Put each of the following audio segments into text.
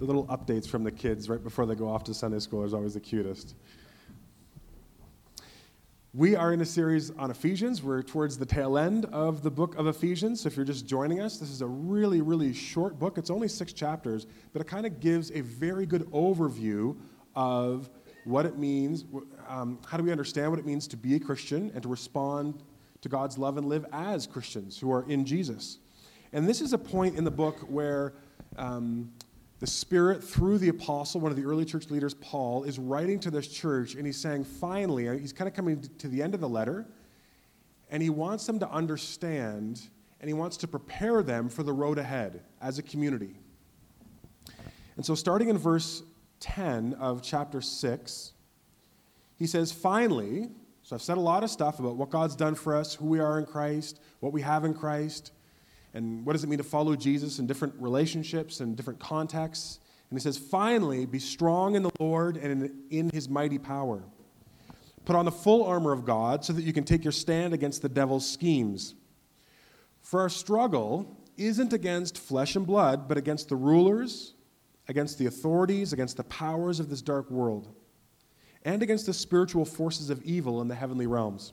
The little updates from the kids right before they go off to Sunday school is always the cutest. We are in a series on Ephesians. We're towards the tail end of the book of Ephesians. So if you're just joining us, this is a really, really short book. It's only six chapters, but it kind of gives a very good overview of what it means, um, how do we understand what it means to be a Christian and to respond to God's love and live as Christians who are in Jesus. And this is a point in the book where um, the Spirit, through the apostle, one of the early church leaders, Paul, is writing to this church and he's saying, finally, uh, he's kind of coming to the end of the letter, and he wants them to understand and he wants to prepare them for the road ahead as a community. And so, starting in verse 10 of chapter 6, he says, Finally, so I've said a lot of stuff about what God's done for us, who we are in Christ, what we have in Christ, and what does it mean to follow Jesus in different relationships and different contexts. And he says, finally, be strong in the Lord and in, his mighty power. Put on the full armor of God so that you can take your stand against the devil's schemes. For our struggle isn't against flesh and blood, but against the rulers, against the authorities, against the powers of this dark world and against the spiritual forces of evil in the heavenly realms.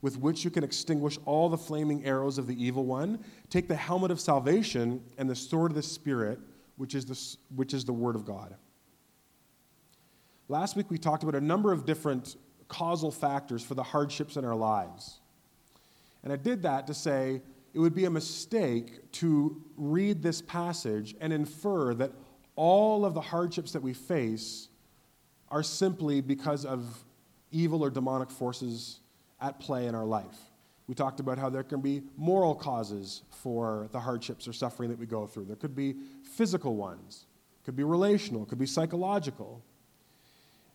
with which you can extinguish all the flaming arrows of the evil one. Take the helmet of salvation and the sword of the Spirit, which is the, which is the Word of God. Last week we talked about a number of different causal factors for the hardships in our lives. And I did that to say it would be a mistake to read this passage and infer that all of the hardships that we face are simply because of evil or demonic forces at play in our life. We talked about how there can be moral causes for the hardships or suffering that we go through. There could be physical ones, could be relational, could be psychological.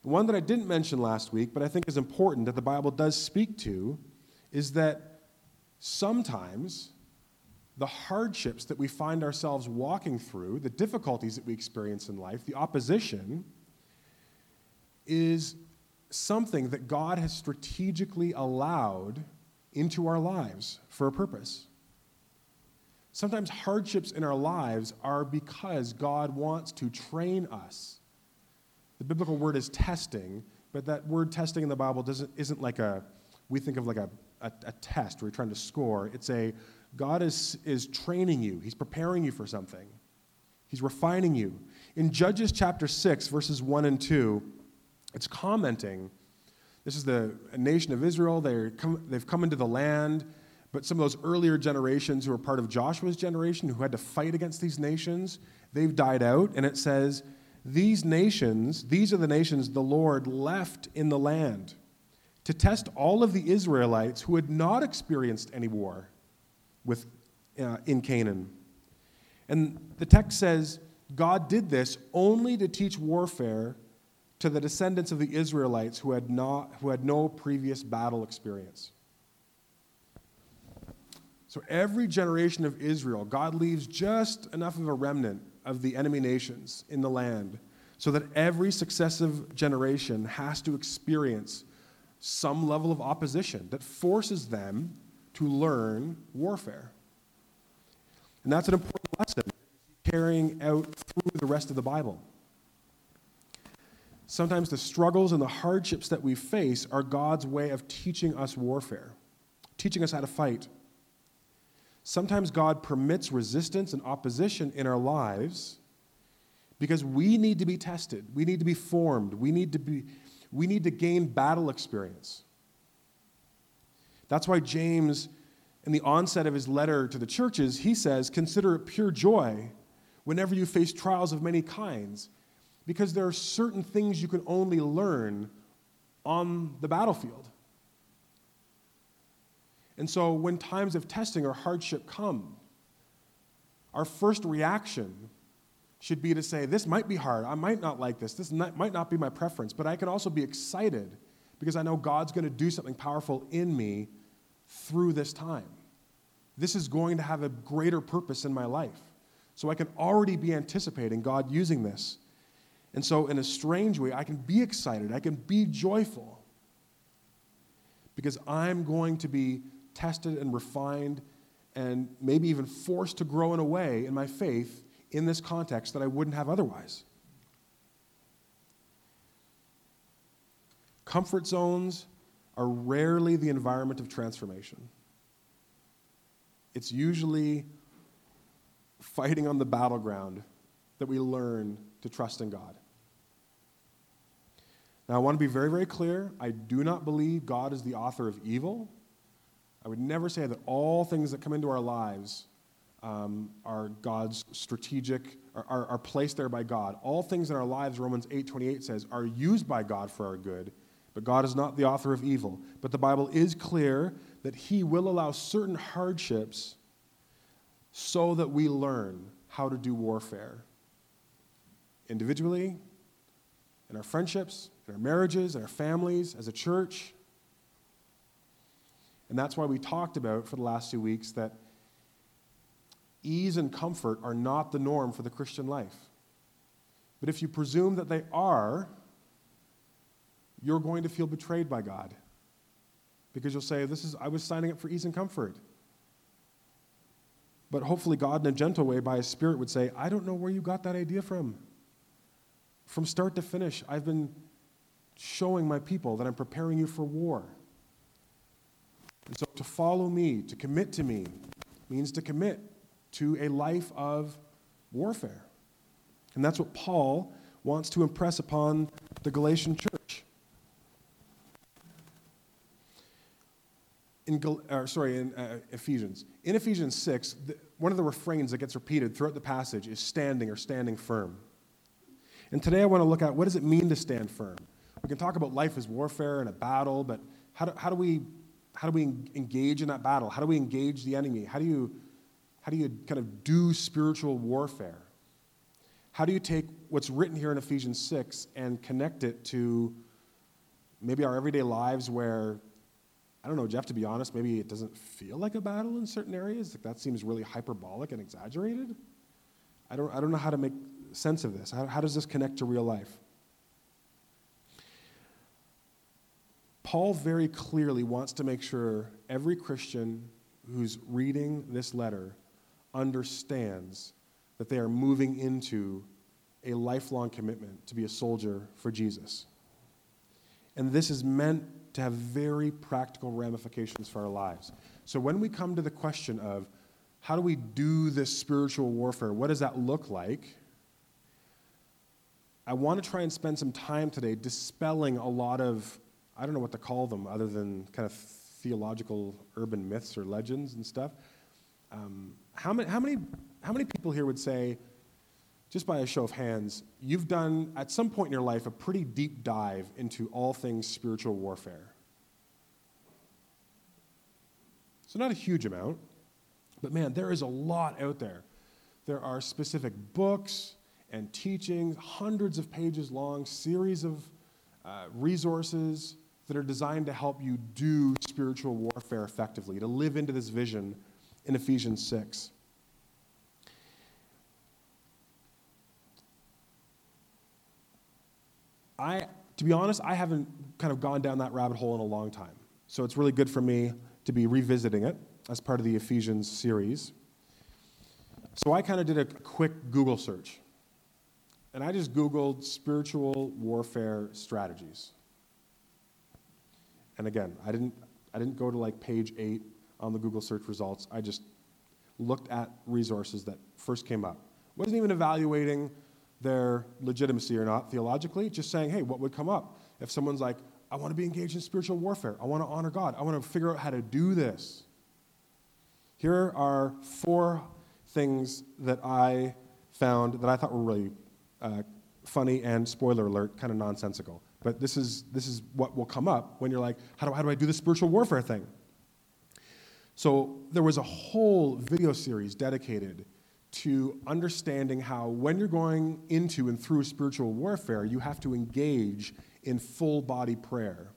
One that I didn't mention last week, but I think is important that the Bible does speak to, is that sometimes the hardships that we find ourselves walking through, the difficulties that we experience in life, the opposition, is something that God has strategically allowed into our lives for a purpose. Sometimes hardships in our lives are because God wants to train us. The biblical word is testing, but that word testing in the Bible doesn't, isn't like a, we think of like a, a, a test where you're trying to score. It's a, God is, is training you, He's preparing you for something, He's refining you. In Judges chapter 6, verses 1 and 2, it's commenting. This is the nation of Israel. they come, they've come into the land, but some of those earlier generations who were part of Joshua's generation who had to fight against these nations, they've died out. And it says, These nations, these are the nations the Lord left in the land to test all of the Israelites who had not experienced any war with, uh, in Canaan. And the text says, God did this only to teach warfare to the descendants of the Israelites who had, not, who had no previous battle experience. So every generation of Israel, God leaves just enough of a remnant of the enemy nations in the land so that every successive generation has to experience some level of opposition that forces them to learn warfare. And that's an important lesson carrying out through the rest of the Bible. Sometimes the struggles and the hardships that we face are God's way of teaching us warfare, teaching us how to fight. Sometimes God permits resistance and opposition in our lives because we need to be tested, we need to be formed, we need to, be, we need to gain battle experience. That's why James, in the onset of his letter to the churches, he says, Consider it pure joy whenever you face trials of many kinds because there are certain things you can only learn on the battlefield. And so when times of testing or hardship come, our first reaction should be to say, This might be hard. I might not like this. This might not be my preference. But I can also be excited because I know God's going to do something powerful in me through this time. This is going to have a greater purpose in my life. So I can already be anticipating God using this. And so, in a strange way, I can be excited, I can be joyful because I'm going to be tested and refined and maybe even forced to grow in a way in my faith in this context that I wouldn't have otherwise. Comfort zones are rarely the environment of transformation. It's usually fighting on the battleground that we learn to trust in God. Now, I want to be very, very clear. I do not believe God is the author of evil. I would never say that all things that come into our lives um, are God's strategic, are, are, placed there by God. All things in our lives, Romans 8.28 says, are used by God for our good, but God is not the author of evil. But the Bible is clear that He will allow certain hardships so that we learn how to do warfare individually, in our friendships, in our marriages, in our families, as a church. And that's why we talked about for the last two weeks that ease and comfort are not the norm for the Christian life. But if you presume that they are, you're going to feel betrayed by God. Because you'll say, This is I was signing up for ease and comfort. But hopefully God in a gentle way by his spirit would say, I don't know where you got that idea from. From start to finish, I've been showing my people that I'm preparing you for war. And so to follow me, to commit to me, means to commit to a life of warfare. And that's what Paul wants to impress upon the Galatian church. In, uh, sorry, in uh, Ephesians. In Ephesians 6, the, one of the refrains that gets repeated throughout the passage is standing or standing firm. And today I want to look at what does it mean to stand firm? We can talk about life as warfare and a battle, but how do, how do we how do we engage in that battle? How do we engage the enemy? How do you how do you kind of do spiritual warfare? How do you take what's written here in Ephesians 6 and connect it to maybe our everyday lives where I don't know, Jeff, to be honest, maybe it doesn't feel like a battle in certain areas. Like that seems really hyperbolic and exaggerated. I don't, I don't know how to make sense of this. How, how does this connect to real life? Paul very clearly wants to make sure every Christian who's reading this letter understands that they are moving into a lifelong commitment to be a soldier for Jesus. And this is meant to have very practical ramifications for our lives. So when we come to the question of how do we do this spiritual warfare, what does that look like? I want to try and spend some time today dispelling a lot of I don't know what to call them other than kind of theological urban myths or legends and stuff. Um, how, many, how, many, how many people here would say, just by a show of hands, you've done at some point in your life a pretty deep dive into all things spiritual warfare? So, not a huge amount, but man, there is a lot out there. There are specific books and teachings, hundreds of pages long, series of uh, resources, that are designed to help you do spiritual warfare effectively, to live into this vision in Ephesians 6. I, to be honest, I haven't kind of gone down that rabbit hole in a long time. So it's really good for me to be revisiting it as part of the Ephesians series. So I kind of did a quick Google search. And I just Googled spiritual warfare strategies. And again, I didn't, I didn't go to like page eight on the Google search results. I just looked at resources that first came up. Wasn't even evaluating their legitimacy or not theologically, just saying, hey, what would come up? If someone's like, I want to be engaged in spiritual warfare, I want to honor God, I want to figure out how to do this. Here are four things that I found that I thought were really uh, funny and, spoiler alert, kind of nonsensical. But this is, this is what will come up when you're like, how do, how do I do the spiritual warfare thing? So there was a whole video series dedicated to understanding how when you're going into and through spiritual warfare, you have to engage in full body prayer.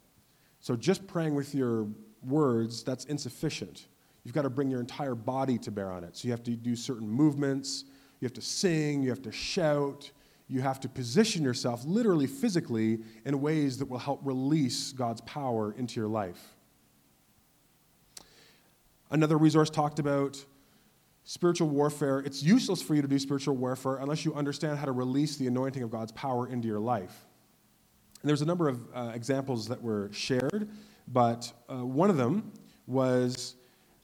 So just praying with your words, that's insufficient. You've got to bring your entire body to bear on it. So you have to do certain movements, you have to sing, you have to shout, you have to position yourself literally, physically, in ways that will help release God's power into your life. Another resource talked about spiritual warfare. It's useless for you to do spiritual warfare unless you understand how to release the anointing of God's power into your life. And there's a number of uh, examples that were shared, but uh, one of them was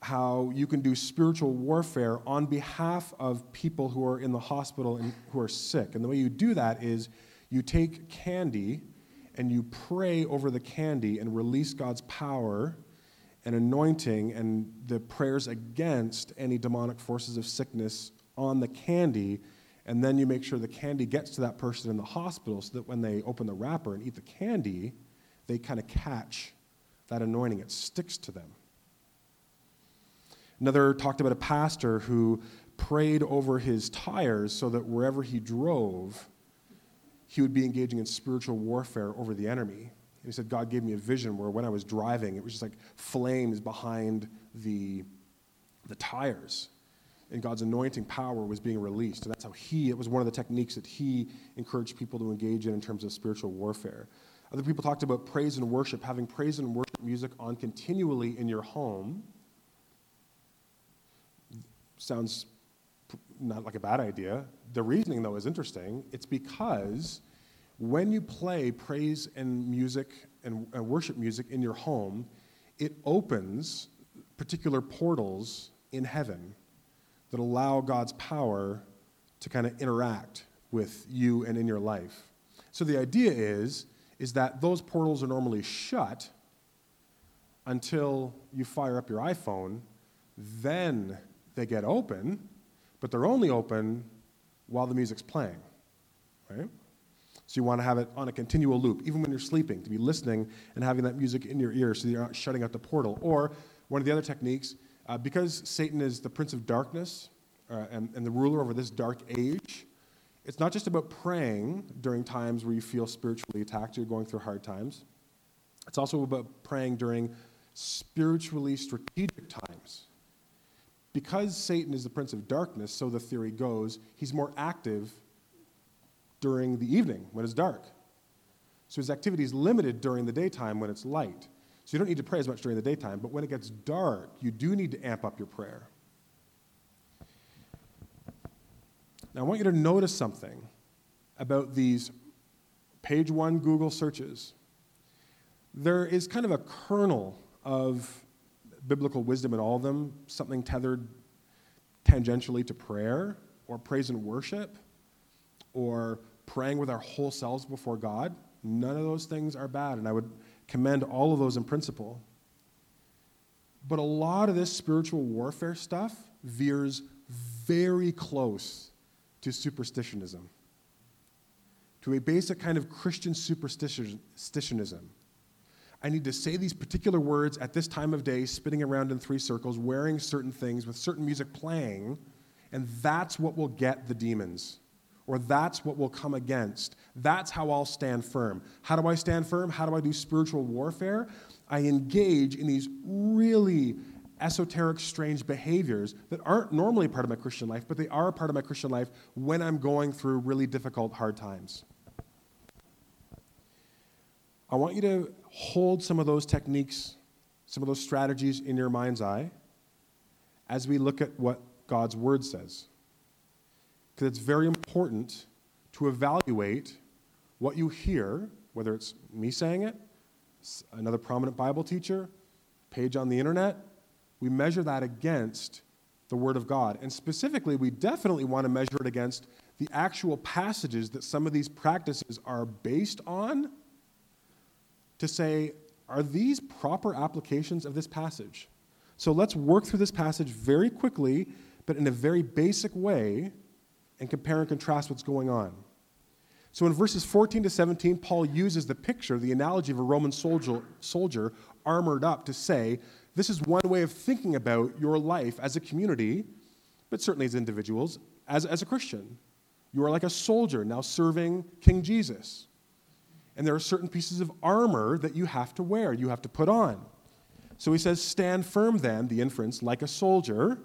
how you can do spiritual warfare on behalf of people who are in the hospital and who are sick. And the way you do that is you take candy and you pray over the candy and release God's power and anointing and the prayers against any demonic forces of sickness on the candy. And then you make sure the candy gets to that person in the hospital so that when they open the wrapper and eat the candy, they kind of catch that anointing. It sticks to them. Another talked about a pastor who prayed over his tires so that wherever he drove, he would be engaging in spiritual warfare over the enemy. And he said, God gave me a vision where when I was driving, it was just like flames behind the, the tires. And God's anointing power was being released. And that's how he, it was one of the techniques that he encouraged people to engage in in terms of spiritual warfare. Other people talked about praise and worship, having praise and worship music on continually in your home sounds not like a bad idea. The reasoning, though, is interesting. It's because when you play praise and music and, worship music in your home, it opens particular portals in heaven that allow God's power to kind of interact with you and in your life. So the idea is is that those portals are normally shut until you fire up your iPhone, then they get open, but they're only open while the music's playing, right? So you want to have it on a continual loop, even when you're sleeping, to be listening and having that music in your ear so you're not shutting out the portal. Or one of the other techniques, uh, because Satan is the prince of darkness uh, and, and the ruler over this dark age, it's not just about praying during times where you feel spiritually attacked, you're going through hard times. It's also about praying during spiritually strategic times because Satan is the prince of darkness, so the theory goes, he's more active during the evening when it's dark. So his activity is limited during the daytime when it's light. So you don't need to pray as much during the daytime, but when it gets dark, you do need to amp up your prayer. Now, I want you to notice something about these page one Google searches. There is kind of a kernel of biblical wisdom in all of them, something tethered tangentially to prayer or praise and worship or praying with our whole selves before God. None of those things are bad, and I would commend all of those in principle. But a lot of this spiritual warfare stuff veers very close to superstitionism, to a basic kind of Christian superstitionism I need to say these particular words at this time of day, spinning around in three circles, wearing certain things with certain music playing, and that's what will get the demons. Or that's what will come against. That's how I'll stand firm. How do I stand firm? How do I do spiritual warfare? I engage in these really esoteric, strange behaviors that aren't normally part of my Christian life, but they are part of my Christian life when I'm going through really difficult, hard times. I want you to hold some of those techniques, some of those strategies in your mind's eye as we look at what God's Word says. Because it's very important to evaluate what you hear, whether it's me saying it, another prominent Bible teacher, page on the internet. We measure that against the Word of God. And specifically, we definitely want to measure it against the actual passages that some of these practices are based on to say, are these proper applications of this passage? So let's work through this passage very quickly, but in a very basic way, and compare and contrast what's going on. So in verses 14 to 17, Paul uses the picture, the analogy of a Roman soldier, soldier armored up to say, this is one way of thinking about your life as a community, but certainly as individuals, as, as a Christian. You are like a soldier now serving King Jesus. And there are certain pieces of armor that you have to wear, you have to put on. So he says, Stand firm then, the inference, like a soldier,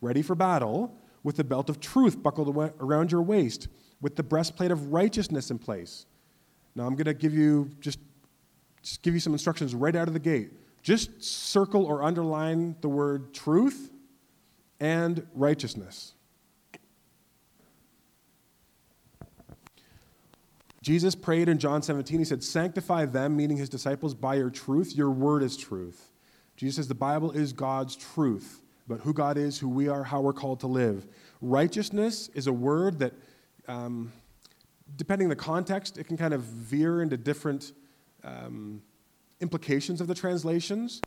ready for battle, with the belt of truth buckled around your waist, with the breastplate of righteousness in place. Now I'm going to give you just, just give you some instructions right out of the gate. Just circle or underline the word truth and righteousness. Jesus prayed in John 17, he said, Sanctify them, meaning his disciples, by your truth. Your word is truth. Jesus says the Bible is God's truth about who God is, who we are, how we're called to live. Righteousness is a word that, um, depending on the context, it can kind of veer into different um, implications of the translations.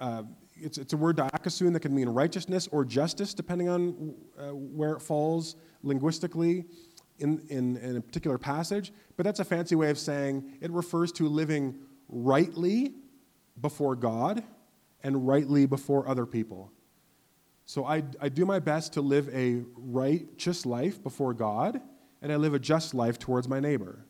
Uh, it's, it's a word dikaiosune that can mean righteousness or justice, depending on uh, where it falls linguistically in, in, in a particular passage, but that's a fancy way of saying it refers to living rightly before God and rightly before other people. So I, I do my best to live a righteous life before God, and I live a just life towards my neighbor.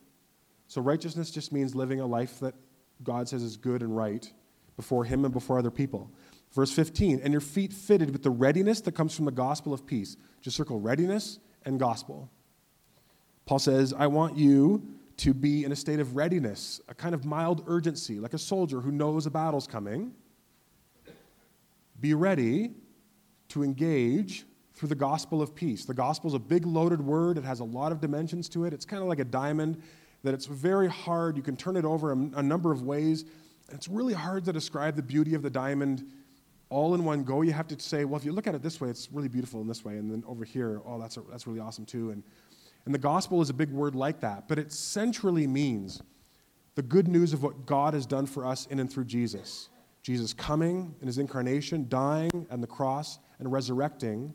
So righteousness just means living a life that God says is good and right before Him and before other people. Verse 15, and your feet fitted with the readiness that comes from the gospel of peace. Just circle readiness and gospel. Paul says, I want you to be in a state of readiness, a kind of mild urgency, like a soldier who knows a battle's coming. Be ready to engage through the gospel of peace. The gospel is a big loaded word, it has a lot of dimensions to it. It's kind of like a diamond that it's very hard. You can turn it over a, a number of ways. It's really hard to describe the beauty of the diamond all in one go. You have to say, well, if you look at it this way, it's really beautiful in this way. And then over here, oh, that's, a, that's really awesome too. And and the gospel is a big word like that, but it centrally means the good news of what God has done for us in and through Jesus. Jesus coming in his incarnation, dying on the cross, and resurrecting,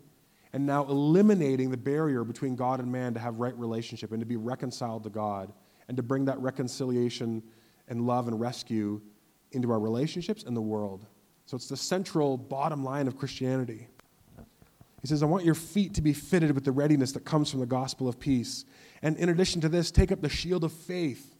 and now eliminating the barrier between God and man to have right relationship and to be reconciled to God, and to bring that reconciliation and love and rescue into our relationships and the world. So it's the central bottom line of Christianity. He says, I want your feet to be fitted with the readiness that comes from the gospel of peace. And in addition to this, take up the shield of faith.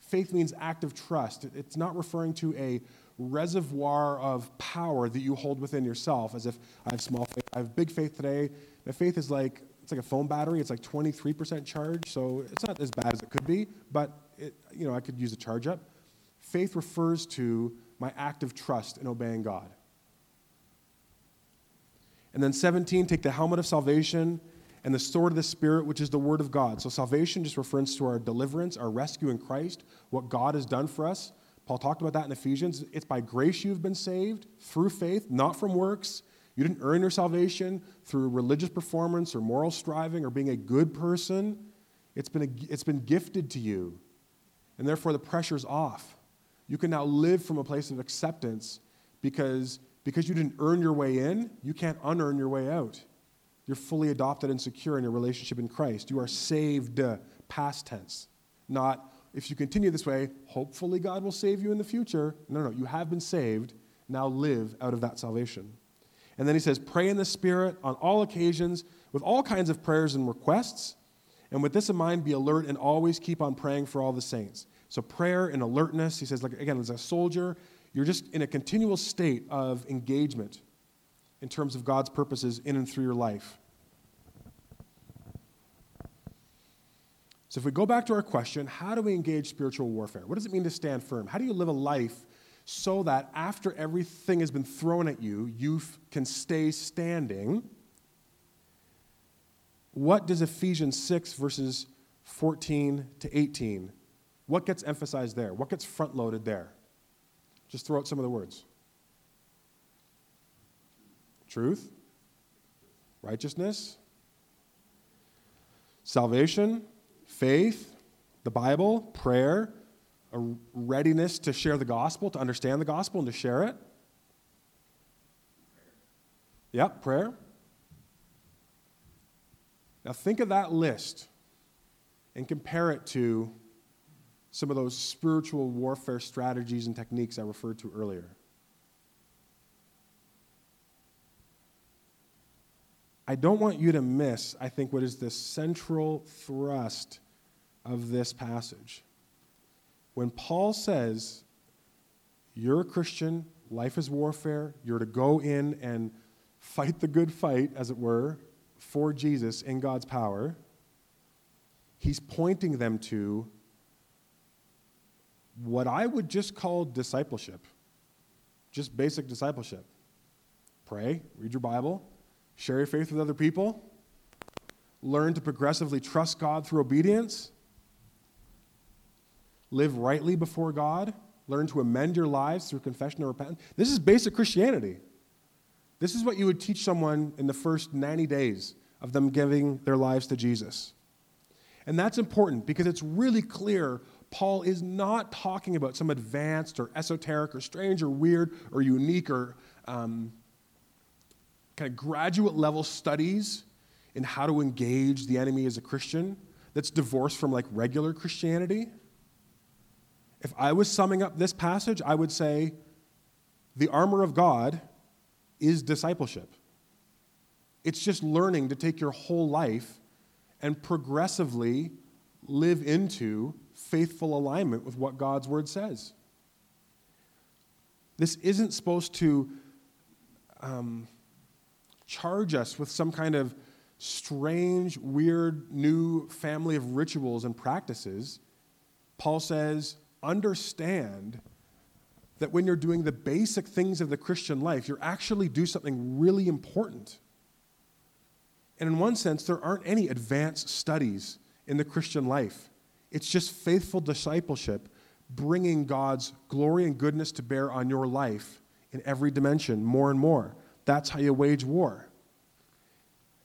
Faith means act of trust. It's not referring to a reservoir of power that you hold within yourself, as if I have small faith. I have big faith today. My faith is like it's like a phone battery. It's like 23% charge, so it's not as bad as it could be, but it, you know I could use a charge up. Faith refers to my act of trust in obeying God. And then 17, take the helmet of salvation and the sword of the Spirit, which is the word of God. So salvation just refers to our deliverance, our rescue in Christ, what God has done for us. Paul talked about that in Ephesians. It's by grace you've been saved through faith, not from works. You didn't earn your salvation through religious performance or moral striving or being a good person. It's been, a, it's been gifted to you. And therefore, the pressure's off. You can now live from a place of acceptance because because you didn't earn your way in, you can't unearn your way out. You're fully adopted and secure in your relationship in Christ. You are saved, uh, past tense. Not, if you continue this way, hopefully God will save you in the future. No, no, you have been saved. Now live out of that salvation. And then he says, pray in the Spirit on all occasions with all kinds of prayers and requests. And with this in mind, be alert and always keep on praying for all the saints. So prayer and alertness, he says, like again, as a soldier, you're just in a continual state of engagement in terms of God's purposes in and through your life. So, if we go back to our question, how do we engage spiritual warfare? What does it mean to stand firm? How do you live a life so that after everything has been thrown at you, you can stay standing? What does Ephesians 6, verses 14 to 18, what gets emphasized there? What gets front loaded there? Just throw out some of the words. Truth, righteousness, salvation, faith, the Bible, prayer, a readiness to share the gospel, to understand the gospel, and to share it. Yep, prayer. Now think of that list and compare it to some of those spiritual warfare strategies and techniques I referred to earlier. I don't want you to miss, I think, what is the central thrust of this passage. when Paul says, You're a Christian, life is warfare, you're to go in and fight the good fight, as it were, for Jesus in God's power, he's pointing them to what I would just call discipleship, just basic discipleship. Pray, read your Bible, share your faith with other people, learn to progressively trust God through obedience, live rightly before God, learn to amend your lives through confession and repentance. This is basic Christianity. This is what you would teach someone in the first 90 days of them giving their lives to Jesus. And that's important because it's really clear Paul is not talking about some advanced or esoteric or strange or weird or unique or um, kind of graduate level studies in how to engage the enemy as a Christian that's divorced from like regular Christianity. If I was summing up this passage, I would say the armor of God is discipleship. It's just learning to take your whole life and progressively live into faithful alignment with what God's word says. This isn't supposed to um, charge us with some kind of strange, weird, new family of rituals and practices. Paul says, understand that when you're doing the basic things of the Christian life, you're actually do something really important. And in one sense, there aren't any advanced studies in the Christian life. It's just faithful discipleship, bringing God's glory and goodness to bear on your life in every dimension more and more. That's how you wage war.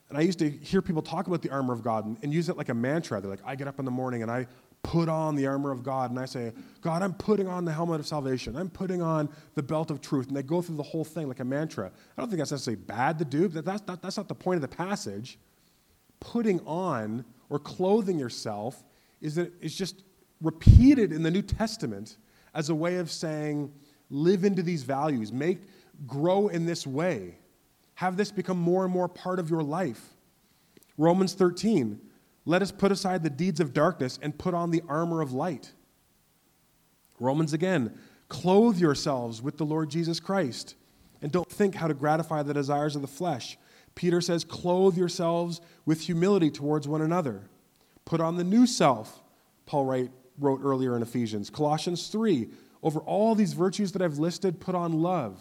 And I used to hear people talk about the armor of God and, and use it like a mantra. They're like, I get up in the morning and I put on the armor of God. And I say, God, I'm putting on the helmet of salvation. I'm putting on the belt of truth. And they go through the whole thing like a mantra. I don't think that's necessarily bad to do. That, that's, that, that's not the point of the passage. Putting on or clothing yourself is that it's just repeated in the New Testament as a way of saying, live into these values, make, grow in this way. Have this become more and more part of your life. Romans 13, let us put aside the deeds of darkness and put on the armor of light. Romans again, clothe yourselves with the Lord Jesus Christ and don't think how to gratify the desires of the flesh. Peter says, clothe yourselves with humility towards one another. Put on the new self, Paul write, wrote earlier in Ephesians. Colossians 3, over all these virtues that I've listed, put on love.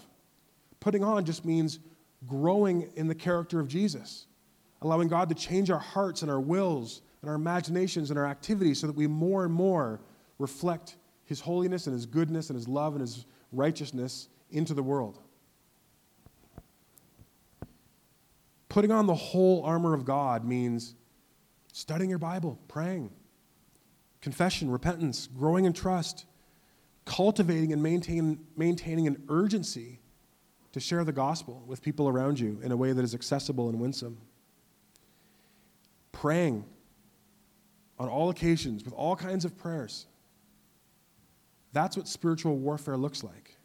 Putting on just means growing in the character of Jesus allowing God to change our hearts and our wills and our imaginations and our activities so that we more and more reflect His holiness and His goodness and His love and His righteousness into the world. Putting on the whole armor of God means studying your Bible, praying, confession, repentance, growing in trust, cultivating and maintain, maintaining an urgency to share the gospel with people around you in a way that is accessible and winsome praying on all occasions with all kinds of prayers. That's what spiritual warfare looks like.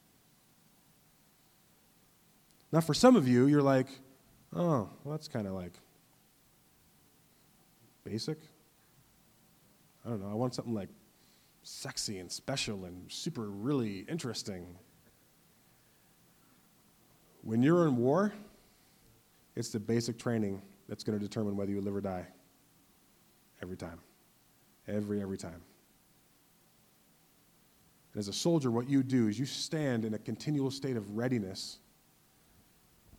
Now, for some of you, you're like, oh, well, that's kind of like basic. I don't know. I want something like sexy and special and super, really interesting. When you're in war, it's the basic training that's going to determine whether you live or die. Every time. Every, every time. And as a soldier, what you do is you stand in a continual state of readiness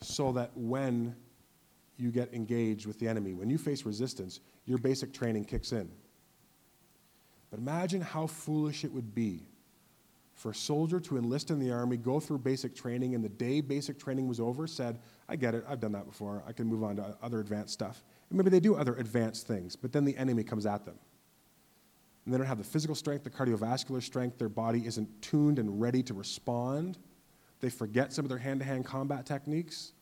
so that when you get engaged with the enemy, when you face resistance, your basic training kicks in. But imagine how foolish it would be for a soldier to enlist in the army, go through basic training, and the day basic training was over, said, I get it, I've done that before, I can move on to other advanced stuff. And maybe they do other advanced things, but then the enemy comes at them. And they don't have the physical strength, the cardiovascular strength, their body isn't tuned and ready to respond. They forget some of their hand to hand combat techniques.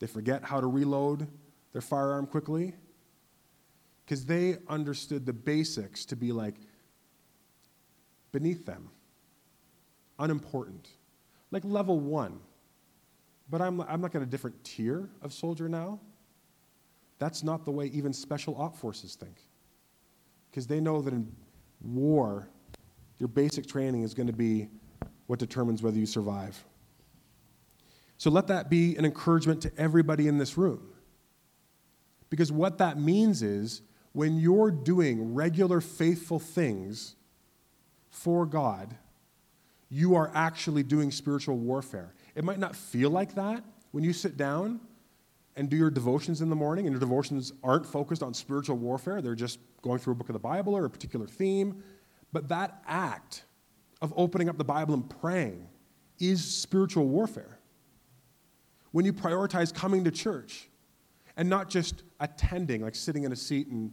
They forget how to reload their firearm quickly. Because they understood the basics to be like beneath them, unimportant, like level one. But I'm, I'm like at a different tier of soldier now. That's not the way even special op forces think. Because they know that in war, your basic training is going to be what determines whether you survive. So let that be an encouragement to everybody in this room. Because what that means is when you're doing regular faithful things for God, you are actually doing spiritual warfare. It might not feel like that when you sit down and do your devotions in the morning, and your devotions aren't focused on spiritual warfare, they're just going through a book of the Bible or a particular theme. But that act of opening up the Bible and praying is spiritual warfare. When you prioritize coming to church and not just attending, like sitting in a seat and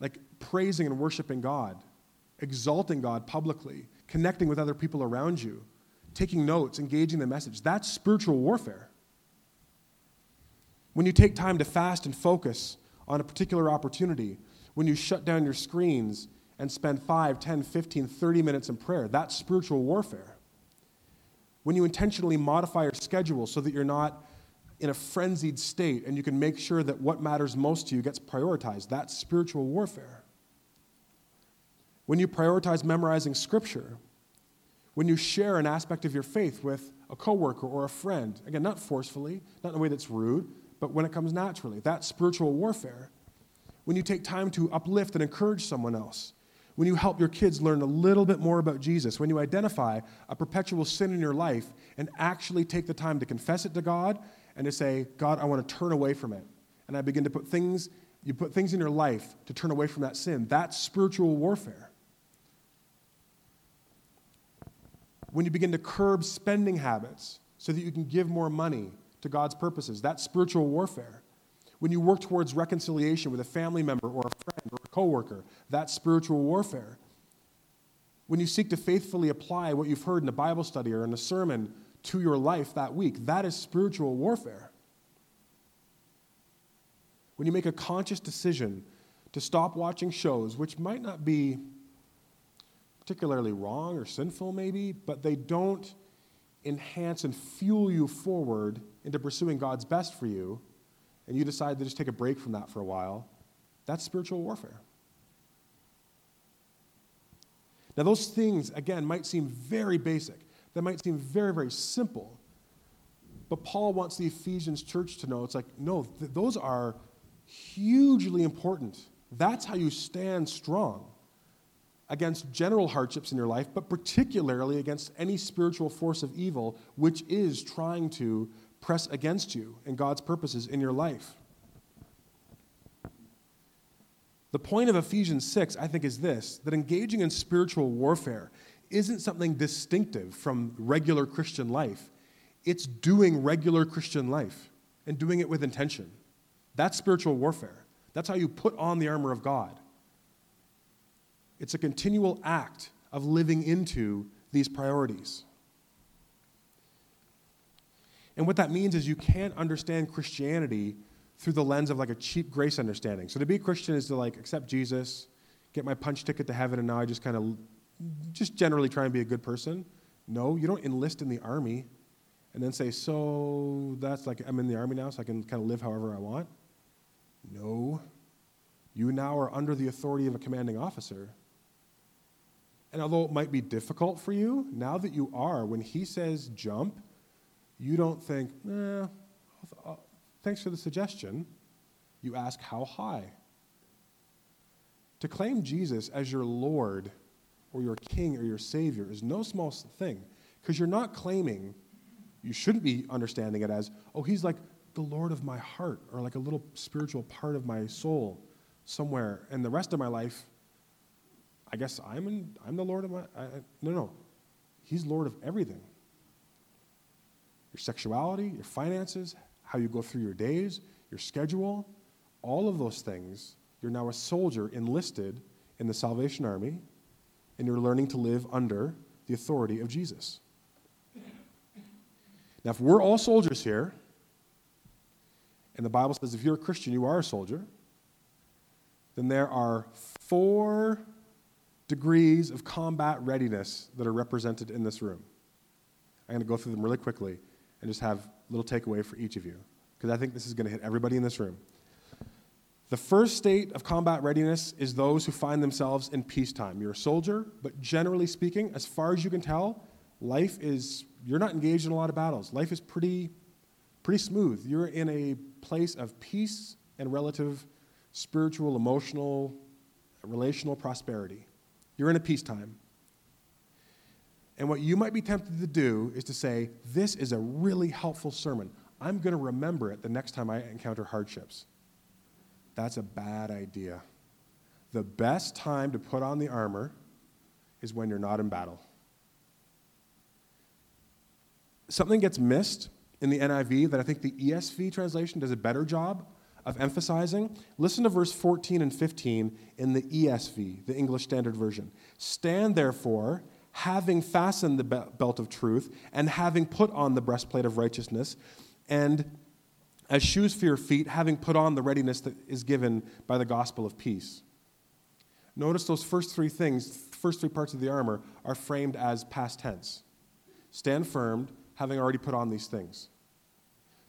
like praising and worshiping God, exalting God publicly, connecting with other people around you, taking notes, engaging the message, that's spiritual warfare. When you take time to fast and focus on a particular opportunity, when you shut down your screens and spend 5, 10, 15, 30 minutes in prayer, that's spiritual warfare. When you intentionally modify your schedule so that you're not in a frenzied state and you can make sure that what matters most to you gets prioritized, that's spiritual warfare. When you prioritize memorizing scripture, when you share an aspect of your faith with a coworker or a friend, again, not forcefully, not in a way that's rude, but when it comes naturally. That's spiritual warfare. When you take time to uplift and encourage someone else, when you help your kids learn a little bit more about Jesus, when you identify a perpetual sin in your life and actually take the time to confess it to God and to say, God, I want to turn away from it. And I begin to put things, you put things in your life to turn away from that sin. That's spiritual warfare. When you begin to curb spending habits so that you can give more money to God's purposes. That's spiritual warfare. When you work towards reconciliation with a family member or a friend or a coworker, that's spiritual warfare. When you seek to faithfully apply what you've heard in a Bible study or in a sermon to your life that week, that is spiritual warfare. When you make a conscious decision to stop watching shows, which might not be particularly wrong or sinful, maybe, but they don't enhance and fuel you forward into pursuing God's best for you, and you decide to just take a break from that for a while, that's spiritual warfare. Now, those things, again, might seem very basic. They might seem very, very simple. But Paul wants the Ephesians church to know it's like, no, th- those are hugely important. That's how you stand strong against general hardships in your life, but particularly against any spiritual force of evil which is trying to press against you and God's purposes in your life. The point of Ephesians 6, I think, is this that engaging in spiritual warfare isn't something distinctive from regular Christian life. It's doing regular Christian life and doing it with intention. That's spiritual warfare. That's how you put on the armor of God. It's a continual act of living into these priorities. And what that means is you can't understand Christianity through the lens of like a cheap grace understanding. So to be a Christian is to like accept Jesus, get my punch ticket to heaven, and now I just kind of just generally try and be a good person. No, you don't enlist in the army and then say, so that's like I'm in the army now, so I can kind of live however I want. No. You now are under the authority of a commanding officer. And although it might be difficult for you, now that you are, when he says jump, you don't think, eh, thanks for the suggestion. You ask, how high? To claim Jesus as your Lord or your King or your Savior is no small thing because you're not claiming, you shouldn't be understanding it as, oh, he's like the Lord of my heart or like a little spiritual part of my soul somewhere. And the rest of my life, I guess I'm, in, I'm the Lord of my. I, no, no. He's Lord of everything your sexuality, your finances, how you go through your days, your schedule, all of those things. You're now a soldier enlisted in the Salvation Army, and you're learning to live under the authority of Jesus. Now, if we're all soldiers here, and the Bible says if you're a Christian, you are a soldier, then there are four degrees of combat readiness that are represented in this room. I'm going to go through them really quickly and just have a little takeaway for each of you, because I think this is going to hit everybody in this room. The first state of combat readiness is those who find themselves in peacetime. You're a soldier, but generally speaking, as far as you can tell, life is, you're not engaged in a lot of battles. Life is pretty, pretty smooth. You're in a place of peace and relative spiritual, emotional, relational prosperity. You're in a peacetime. And what you might be tempted to do is to say, This is a really helpful sermon. I'm going to remember it the next time I encounter hardships. That's a bad idea. The best time to put on the armor is when you're not in battle. Something gets missed in the NIV that I think the ESV translation does a better job of emphasizing. Listen to verse 14 and 15 in the ESV, the English Standard Version. Stand therefore, having fastened the belt of truth, and having put on the breastplate of righteousness, and as shoes for your feet, having put on the readiness that is given by the gospel of peace. Notice those first three things, first three parts of the armor, are framed as past tense. Stand firm, having already put on these things.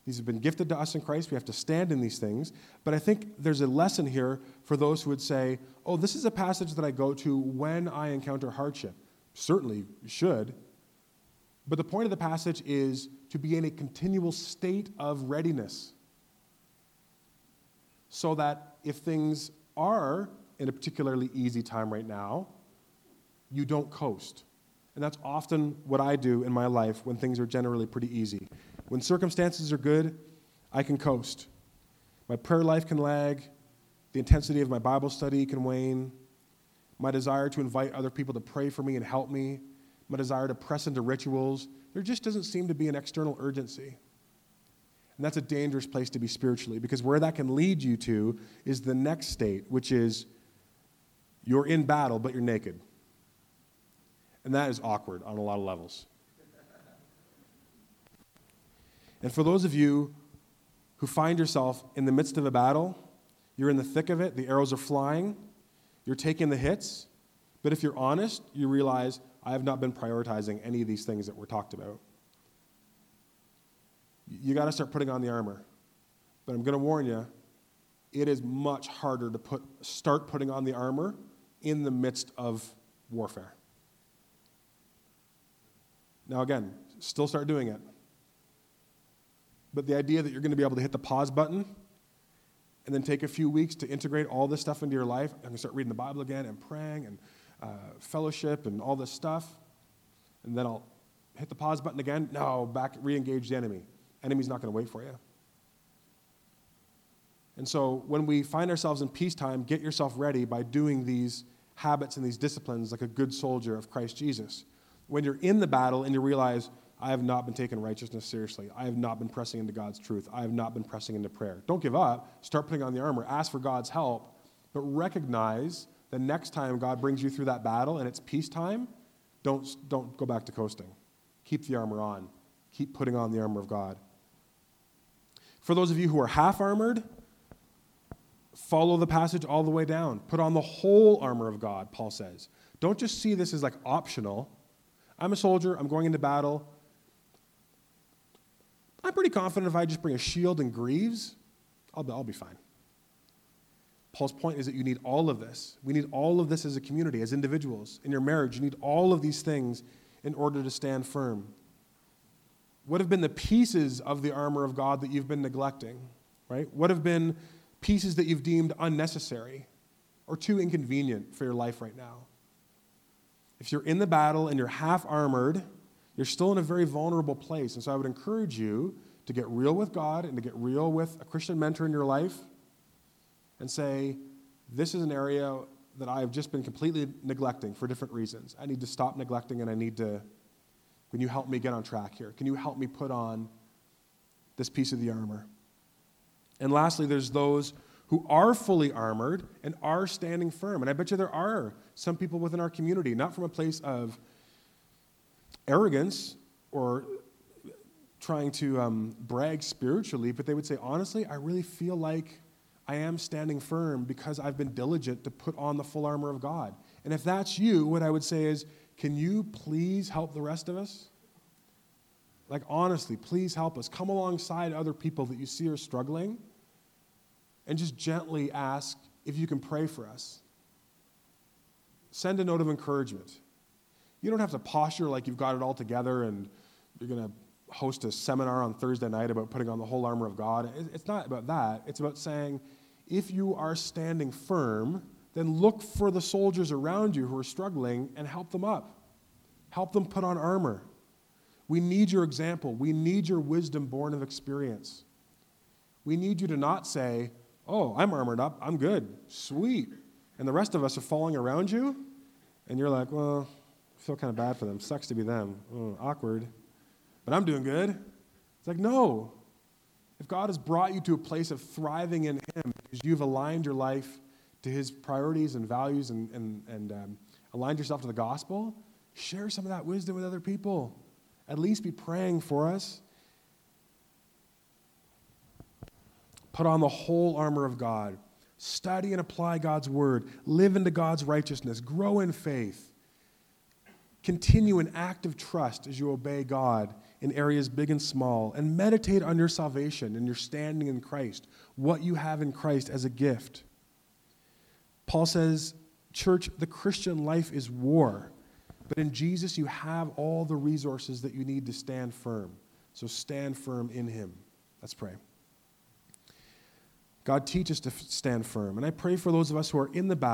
These have been gifted to us in Christ. We have to stand in these things. But I think there's a lesson here for those who would say, oh, this is a passage that I go to when I encounter hardship. Certainly should. But the point of the passage is to be in a continual state of readiness. So that if things are in a particularly easy time right now, you don't coast. And that's often what I do in my life when things are generally pretty easy. When circumstances are good, I can coast. My prayer life can lag. The intensity of my Bible study can wane. My desire to invite other people to pray for me and help me. My desire to press into rituals. There just doesn't seem to be an external urgency. And that's a dangerous place to be spiritually because where that can lead you to is the next state, which is you're in battle, but you're naked. And that is awkward on a lot of levels. And for those of you who find yourself in the midst of a battle, you're in the thick of it, the arrows are flying, you're taking the hits, but if you're honest, you realize I have not been prioritizing any of these things that were talked about. You got to start putting on the armor. But I'm going to warn you, it is much harder to put, start putting on the armor in the midst of warfare. Now, again, still start doing it. But the idea that you're going to be able to hit the pause button and then take a few weeks to integrate all this stuff into your life and start reading the Bible again and praying and uh, fellowship and all this stuff, and then I'll hit the pause button again. No, back, re engage the enemy. Enemy's not going to wait for you. And so when we find ourselves in peacetime, get yourself ready by doing these habits and these disciplines like a good soldier of Christ Jesus. When you're in the battle and you realize, I have not been taking righteousness seriously. I have not been pressing into God's truth. I have not been pressing into prayer. Don't give up. Start putting on the armor. Ask for God's help. But recognize the next time God brings you through that battle and it's peacetime, don't, don't go back to coasting. Keep the armor on. Keep putting on the armor of God. For those of you who are half armored, follow the passage all the way down. Put on the whole armor of God, Paul says. Don't just see this as like optional. I'm a soldier, I'm going into battle. I'm pretty confident if I just bring a shield and greaves, I'll be, I'll be fine. Paul's point is that you need all of this. We need all of this as a community, as individuals. In your marriage, you need all of these things in order to stand firm. What have been the pieces of the armor of God that you've been neglecting, right? What have been pieces that you've deemed unnecessary or too inconvenient for your life right now? If you're in the battle and you're half armored, you're still in a very vulnerable place. And so I would encourage you to get real with God and to get real with a Christian mentor in your life and say, This is an area that I've just been completely neglecting for different reasons. I need to stop neglecting and I need to. Can you help me get on track here? Can you help me put on this piece of the armor? And lastly, there's those who are fully armored and are standing firm. And I bet you there are some people within our community, not from a place of arrogance or trying to um, brag spiritually, but they would say, honestly, I really feel like I am standing firm because I've been diligent to put on the full armor of God. And if that's you, what I would say is, can you please help the rest of us? Like, honestly, please help us. Come alongside other people that you see are struggling and just gently ask if you can pray for us. Send a note of encouragement. You don't have to posture like you've got it all together and you're going to host a seminar on Thursday night about putting on the whole armor of God. It's not about that. It's about saying, if you are standing firm, then look for the soldiers around you who are struggling and help them up. Help them put on armor. We need your example. We need your wisdom born of experience. We need you to not say, Oh, I'm armored up. I'm good. Sweet. And the rest of us are falling around you. And you're like, Well, I feel kind of bad for them. Sucks to be them. Oh, awkward. But I'm doing good. It's like, No. If God has brought you to a place of thriving in Him because you've aligned your life to His priorities and values and, and, and um, aligned yourself to the gospel, share some of that wisdom with other people. At least be praying for us. Put on the whole armor of God. Study and apply God's word. Live into God's righteousness. Grow in faith. Continue in active trust as you obey God in areas big and small. And meditate on your salvation and your standing in Christ, what you have in Christ as a gift. Paul says, Church, the Christian life is war. But in Jesus, you have all the resources that you need to stand firm. So stand firm in Him. Let's pray. God, teach us to stand firm. And I pray for those of us who are in the battle.